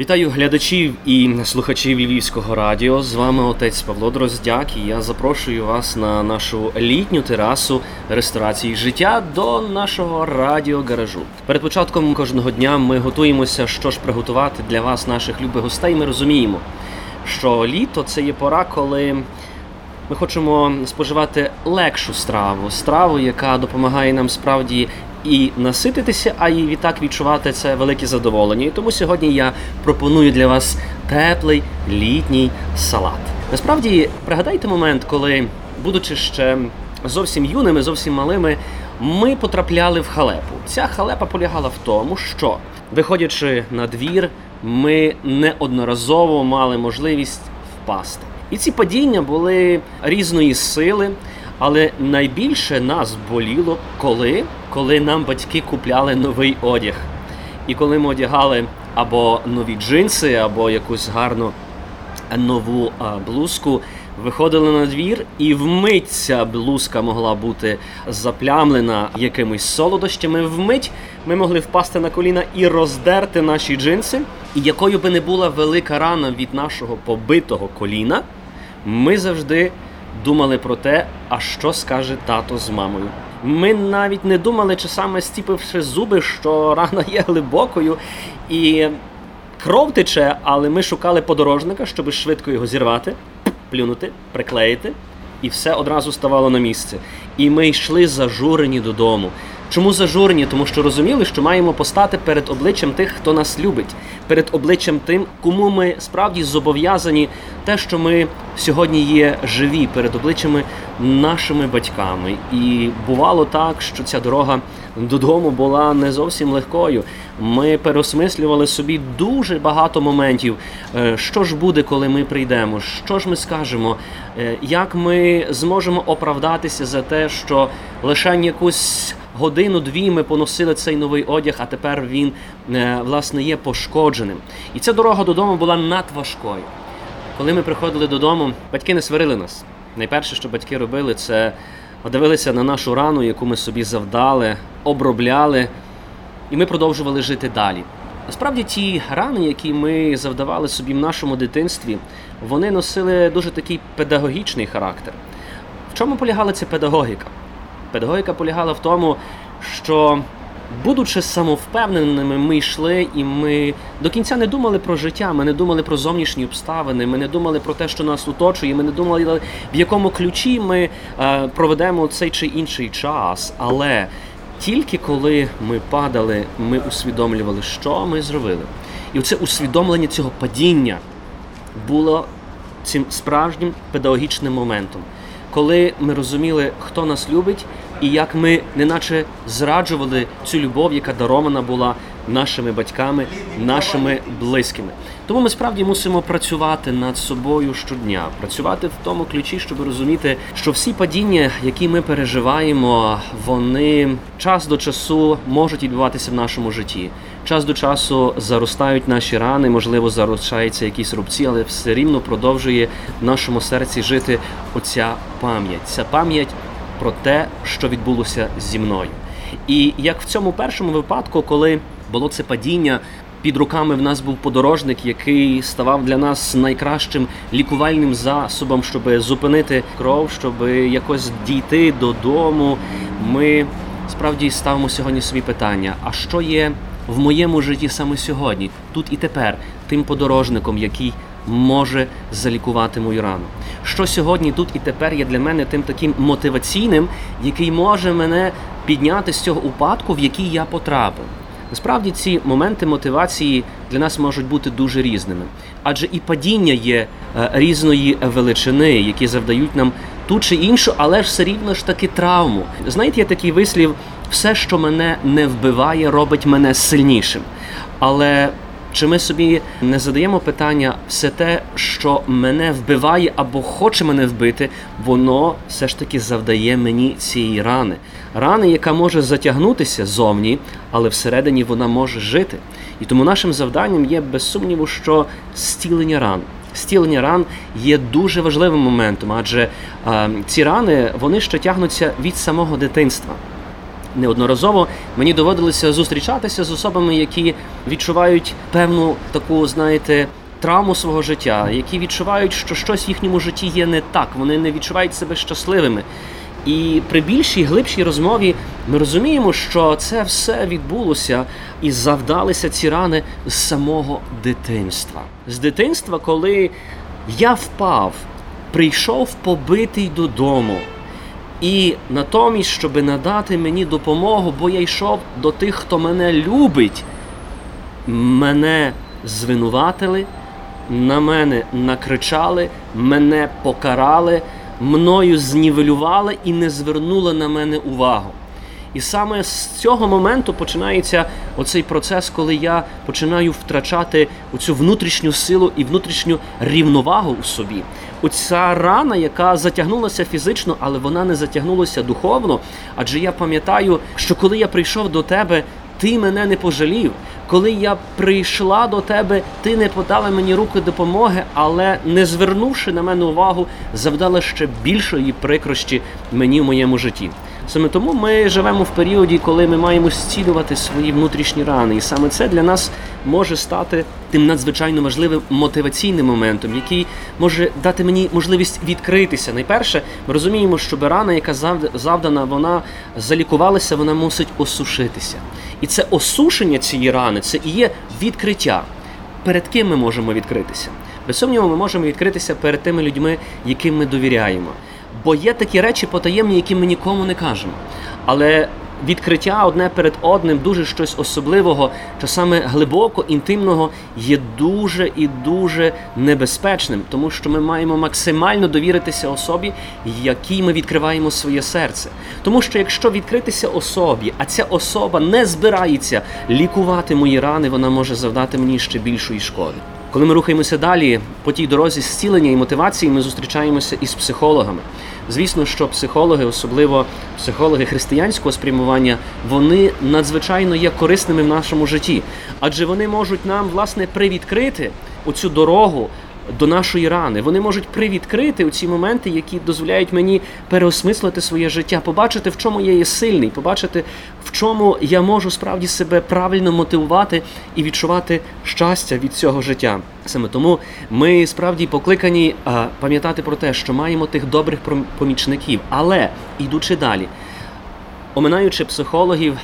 Вітаю глядачів і слухачів Львівського радіо. З вами отець Павло Дроздяк. і Я запрошую вас на нашу літню терасу ресторації життя до нашого радіогаражу. Перед початком кожного дня ми готуємося, що ж приготувати для вас, наших любих гостей. Ми розуміємо, що літо це є пора, коли ми хочемо споживати легшу страву, страву, яка допомагає нам справді і насититися, а і відтак відчувати це велике задоволення. І тому сьогодні я пропоную для вас теплий літній салат. Насправді, пригадайте момент, коли, будучи ще зовсім юними, зовсім малими, ми потрапляли в халепу. Ця халепа полягала в тому, що виходячи на двір, ми неодноразово мали можливість впасти. І ці падіння були різної сили, але найбільше нас боліло, коли коли нам батьки купляли новий одяг. І коли ми одягали або нові джинси, або якусь гарну нову блузку, виходили на двір, і вмить ця блузка могла бути заплямлена якимись солодощами. Вмить ми могли впасти на коліна і роздерти наші джинси. І якою би не була велика рана від нашого побитого коліна, ми завжди думали про те, а що скаже тато з мамою. Ми навіть не думали, чи саме стіпивши зуби, що рана є глибокою і кров тече, але ми шукали подорожника, щоб швидко його зірвати, плюнути, приклеїти, і все одразу ставало на місце. І ми йшли зажурені додому. Чому зажурені? Тому що розуміли, що маємо постати перед обличчям тих, хто нас любить, перед обличчям тим, кому ми справді зобов'язані те, що ми сьогодні є живі перед обличчями нашими батьками. І бувало так, що ця дорога додому була не зовсім легкою. Ми переосмислювали собі дуже багато моментів. Е, що ж буде, коли ми прийдемо? Що ж ми скажемо? Е, як ми зможемо оправдатися за те, що лише якусь годину-дві ми поносили цей новий одяг, а тепер він е, власне є пошкодженим. І ця дорога додому була надважкою. Коли ми приходили додому, батьки не сварили нас. Найперше, що батьки робили, це дивилися на нашу рану, яку ми собі завдали, обробляли, і ми продовжували жити далі. Насправді, ті рани, які ми завдавали собі в нашому дитинстві, вони носили дуже такий педагогічний характер. В чому полягала ця педагогіка? Педагогіка полягала в тому, що, будучи самовпевненими, ми йшли і ми до кінця не думали про життя, ми не думали про зовнішні обставини, ми не думали про те, що нас оточує, ми не думали, в якому ключі ми е, проведемо цей чи інший час. Але тільки коли ми падали, ми усвідомлювали, що ми зробили. І оце усвідомлення цього падіння було цим справжнім педагогічним моментом коли ми розуміли, хто нас любить, і як ми неначе зраджували цю любов, яка дарована була нашими батьками, нашими близькими. Тому ми справді мусимо працювати над собою щодня, працювати в тому ключі, щоб розуміти, що всі падіння, які ми переживаємо, вони час до часу можуть відбуватися в нашому житті. Час до часу заростають наші рани, можливо, заростаються якісь рубці, але все рівно продовжує в нашому серці жити оця пам'ять. Ця пам'ять про те, що відбулося зі мною. І як в цьому першому випадку, коли було це падіння. Під руками в нас був подорожник, який ставав для нас найкращим лікувальним засобом, щоб зупинити кров, щоб якось дійти додому. Ми справді ставимо сьогодні собі питання: а що є в моєму житті саме сьогодні, тут і тепер, тим подорожником, який може залікувати мою рану? Що сьогодні, тут і тепер є для мене тим таким мотиваційним, який може мене підняти з цього упадку, в який я потрапив? Насправді ці моменти мотивації для нас можуть бути дуже різними, адже і падіння є е, різної величини, які завдають нам ту чи іншу, але ж все рівно ж таки травму. Знаєте, є такий вислів: все, що мене не вбиває, робить мене сильнішим. Але чи ми собі не задаємо питання, все те, що мене вбиває або хоче мене вбити, воно все ж таки завдає мені цієї рани. Рани, яка може затягнутися зовні, але всередині вона може жити. І тому нашим завданням є без сумніву, що стілення ран. Стілення ран є дуже важливим моментом, адже а, ці рани вони ще тягнуться від самого дитинства. Неодноразово мені доводилося зустрічатися з особами, які відчувають певну таку, знаєте, травму свого життя, які відчувають, що щось в їхньому житті є не так, вони не відчувають себе щасливими. І при більшій глибшій розмові ми розуміємо, що це все відбулося і завдалися ці рани з самого дитинства. З дитинства, коли я впав, прийшов побитий додому. І натомість, щоб надати мені допомогу, бо я йшов до тих, хто мене любить, мене звинуватили, на мене накричали, мене покарали, мною знівелювали і не звернули на мене увагу. І саме з цього моменту починається оцей процес, коли я починаю втрачати оцю внутрішню силу і внутрішню рівновагу у собі. Оця рана, яка затягнулася фізично, але вона не затягнулася духовно. Адже я пам'ятаю, що коли я прийшов до тебе, ти мене не пожалів. Коли я прийшла до тебе, ти не подала мені руки допомоги, але не звернувши на мене увагу, завдала ще більшої прикрощі мені в моєму житті. Саме тому ми живемо в періоді, коли ми маємо зцілювати свої внутрішні рани, і саме це для нас може стати тим надзвичайно важливим мотиваційним моментом, який може дати мені можливість відкритися. Найперше, ми розуміємо, що рана, яка завдана, вона залікувалася, вона мусить осушитися. І це осушення цієї рани це і є відкриття. Перед ким ми можемо відкритися? Без сумніву, ми можемо відкритися перед тими людьми, яким ми довіряємо. Бо є такі речі потаємні, які ми нікому не кажемо. Але відкриття одне перед одним, дуже щось особливого, часами глибоко, інтимного, є дуже і дуже небезпечним, тому що ми маємо максимально довіритися особі, якій ми відкриваємо своє серце. Тому що якщо відкритися особі, а ця особа не збирається лікувати мої рани, вона може завдати мені ще більшої шкоди. Коли ми рухаємося далі по тій дорозі зцілення і мотивації, ми зустрічаємося із психологами. Звісно, що психологи, особливо психологи християнського спрямування, вони надзвичайно є корисними в нашому житті, адже вони можуть нам власне привідкрити оцю дорогу до нашої рани. Вони можуть привідкрити у ці моменти, які дозволяють мені переосмислити своє життя, побачити, в чому я є сильний, побачити, в чому я можу справді себе правильно мотивувати і відчувати щастя від цього життя. Саме тому ми справді покликані пам'ятати про те, що маємо тих добрих помічників, але йдучи далі, оминаючи психологів,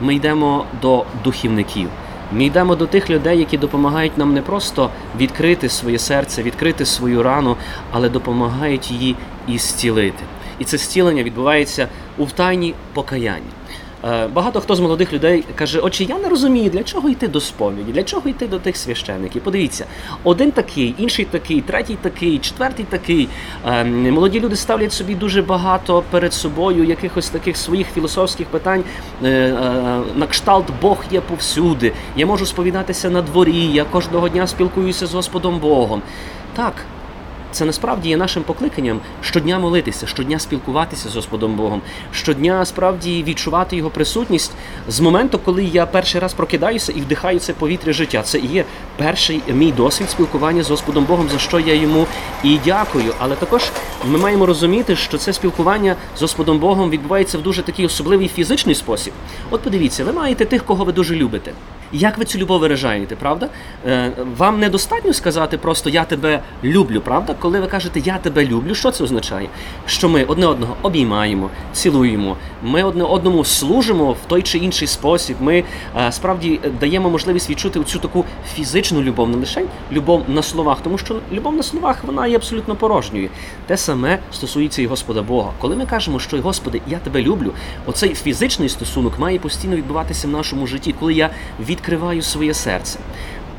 ми йдемо до духівників. Ми йдемо до тих людей, які допомагають нам не просто відкрити своє серце, відкрити свою рану, але допомагають її і зцілити. І це зцілення відбувається у втайні покаянні. Е, багато хто з молодих людей каже, отче, я не розумію, для чого йти до сповіді, для чого йти до тих священників. Подивіться, один такий, інший такий, третій такий, четвертий такий. Е, молоді люди ставлять собі дуже багато перед собою якихось таких своїх філософських питань. Е, на кшталт Бог є повсюди. Я можу сповідатися на дворі, я кожного дня спілкуюся з Господом Богом. Так, це насправді є нашим покликанням щодня молитися, щодня спілкуватися з Господом Богом, щодня справді відчувати його присутність з моменту, коли я перший раз прокидаюся і вдихаю це повітря життя. Це і є перший мій досвід спілкування з Господом Богом, за що я йому і дякую. Але також ми маємо розуміти, що це спілкування з Господом Богом відбувається в дуже такий особливий фізичний спосіб. От подивіться, ви маєте тих, кого ви дуже любите. Як ви цю любов виражаєте, правда? Е, вам недостатньо сказати просто я тебе люблю, правда? Коли ви кажете Я тебе люблю, що це означає? Що ми одне одного обіймаємо, цілуємо, ми одне одному служимо в той чи інший спосіб. Ми е, справді даємо можливість відчути цю таку фізичну любов, не лише любов на словах, тому що любов на словах вона є абсолютно порожньою. Те саме стосується і Господа Бога. Коли ми кажемо, що Господи, я тебе люблю, оцей фізичний стосунок має постійно відбуватися в нашому житті, коли я відкриваю своє серце.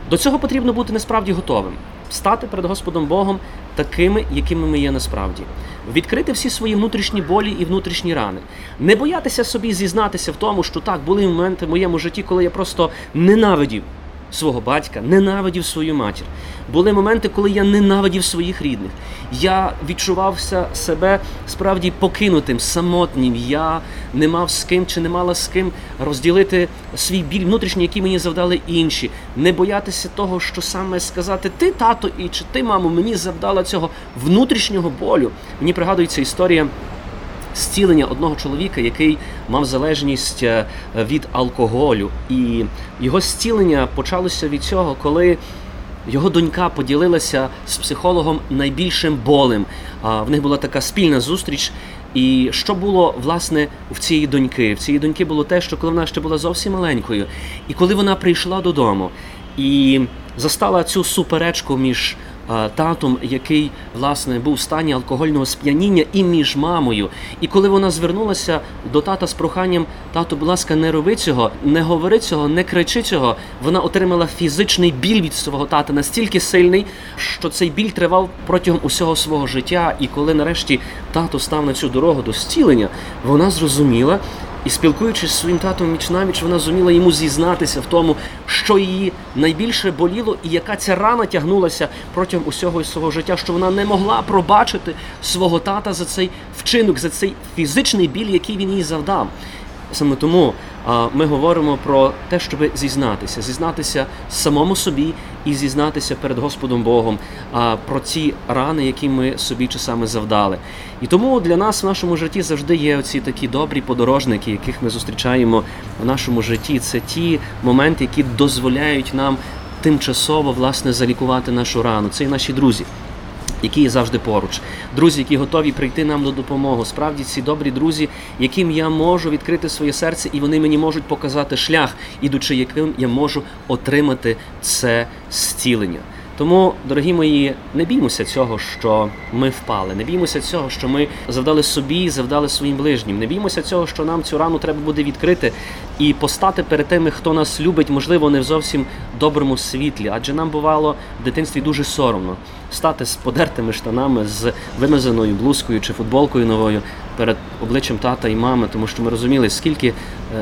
До цього потрібно бути насправді готовим стати перед Господом Богом такими, якими ми є насправді, відкрити всі свої внутрішні болі і внутрішні рани, не боятися собі зізнатися в тому, що так були моменти в моєму житті, коли я просто ненавидів свого батька, ненавидів свою матір. Були моменти, коли я ненавидів своїх рідних. Я відчувався себе справді покинутим, самотнім. Я не мав з ким чи не мала з ким розділити свій біль внутрішній, який мені завдали інші. Не боятися того, що саме сказати ти, тато, і чи ти, мамо, мені завдала цього внутрішнього болю. Мені пригадується історія зцілення одного чоловіка, який мав залежність е, від алкоголю. І його зцілення почалося від цього, коли. Його донька поділилася з психологом найбільшим болем. В них була така спільна зустріч. І що було власне в цієї доньки? В цієї доньки було те, що коли вона ще була зовсім маленькою, і коли вона прийшла додому і застала цю суперечку між татом, який власне був в стані алкогольного сп'яніння, і між мамою. І коли вона звернулася до тата з проханням, тато, будь ласка, не роби цього, не говори цього, не кричи цього. Вона отримала фізичний біль від свого тата настільки сильний, що цей біль тривав протягом усього свого життя. І коли нарешті тато став на цю дорогу до зцілення, вона зрозуміла. І спілкуючись з своїм татом віч навіч, вона зуміла йому зізнатися в тому, що її найбільше боліло, і яка ця рана тягнулася протягом усього свого життя, що вона не могла пробачити свого тата за цей вчинок, за цей фізичний біль, який він їй завдав. Саме тому ми говоримо про те, щоб зізнатися, зізнатися самому собі і зізнатися перед Господом Богом про ці рани, які ми собі часами завдали. І тому для нас в нашому житті завжди є оці такі добрі подорожники, яких ми зустрічаємо в нашому житті. Це ті моменти, які дозволяють нам тимчасово власне залікувати нашу рану. Це і наші друзі які є завжди поруч, друзі, які готові прийти нам до допомоги. Справді ці добрі друзі, яким я можу відкрити своє серце, і вони мені можуть показати шлях, ідучи яким я можу отримати це зцілення. Тому, дорогі мої, не біймося цього, що ми впали. Не біймося цього, що ми завдали собі, завдали своїм ближнім. Не біймося цього, що нам цю рану треба буде відкрити і постати перед тими, хто нас любить, можливо, не в зовсім доброму світлі. Адже нам бувало в дитинстві дуже соромно стати з подертими штанами, з вимазаною блузкою чи футболкою новою перед обличчям тата і мами, тому що ми розуміли, скільки е,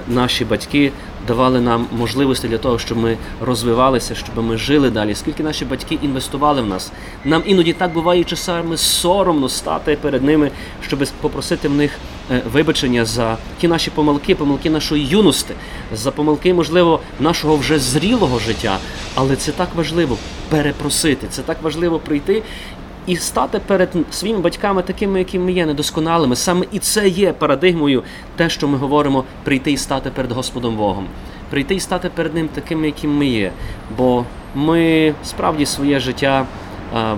наші батьки давали нам можливості для того, щоб ми розвивалися, щоб ми жили далі. Скільки наші батьки інвестували в нас. Нам іноді так буває часами соромно стати перед ними, щоб попросити в них е, вибачення за ті наші помилки, помилки нашої юності, за помилки, можливо, нашого вже зрілого життя. Але це так важливо перепросити. Це так важливо прийти. І стати перед своїми батьками такими, якими ми є, недосконалими. Саме і це є парадигмою, те, що ми говоримо, прийти і стати перед Господом Богом, прийти і стати перед Ним такими, якими ми є. Бо ми справді своє життя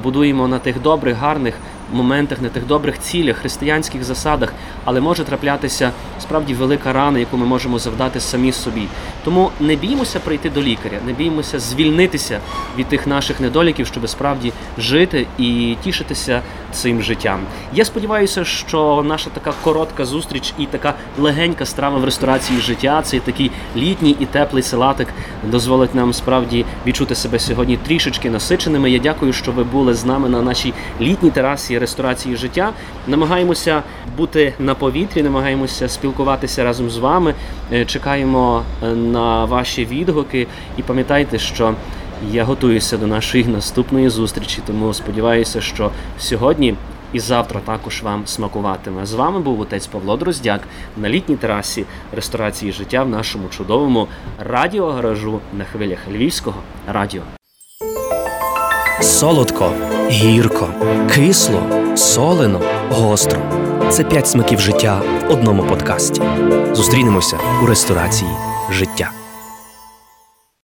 будуємо на тих добрих, гарних моментах, на тих добрих цілях, християнських засадах, але може траплятися справді велика рана, яку ми можемо завдати самі собі. Тому не біймося прийти до лікаря, не біймося звільнитися від тих наших недоліків, щоб справді жити і тішитися цим життям. Я сподіваюся, що наша така коротка зустріч і така легенька страва в ресторації життя, цей такий літній і теплий салатик дозволить нам справді відчути себе сьогодні трішечки насиченими. Я дякую, що ви були з нами на нашій літній терасі ресторації життя. Намагаємося бути на повітрі, намагаємося спілкуватися разом з вами. Е, чекаємо е, на ваші відгуки і пам'ятайте, що я готуюся до нашої наступної зустрічі, тому сподіваюся, що сьогодні. І завтра також вам смакуватиме. З вами був отець Павло Дроздяк на літній терасі ресторації життя в нашому чудовому радіогаражу на хвилях Львівського радіо. Солодко, гірко, кисло, солено, гостро. Це п'ять смаків життя в одному подкасті. Зустрінемося у ресторації життя.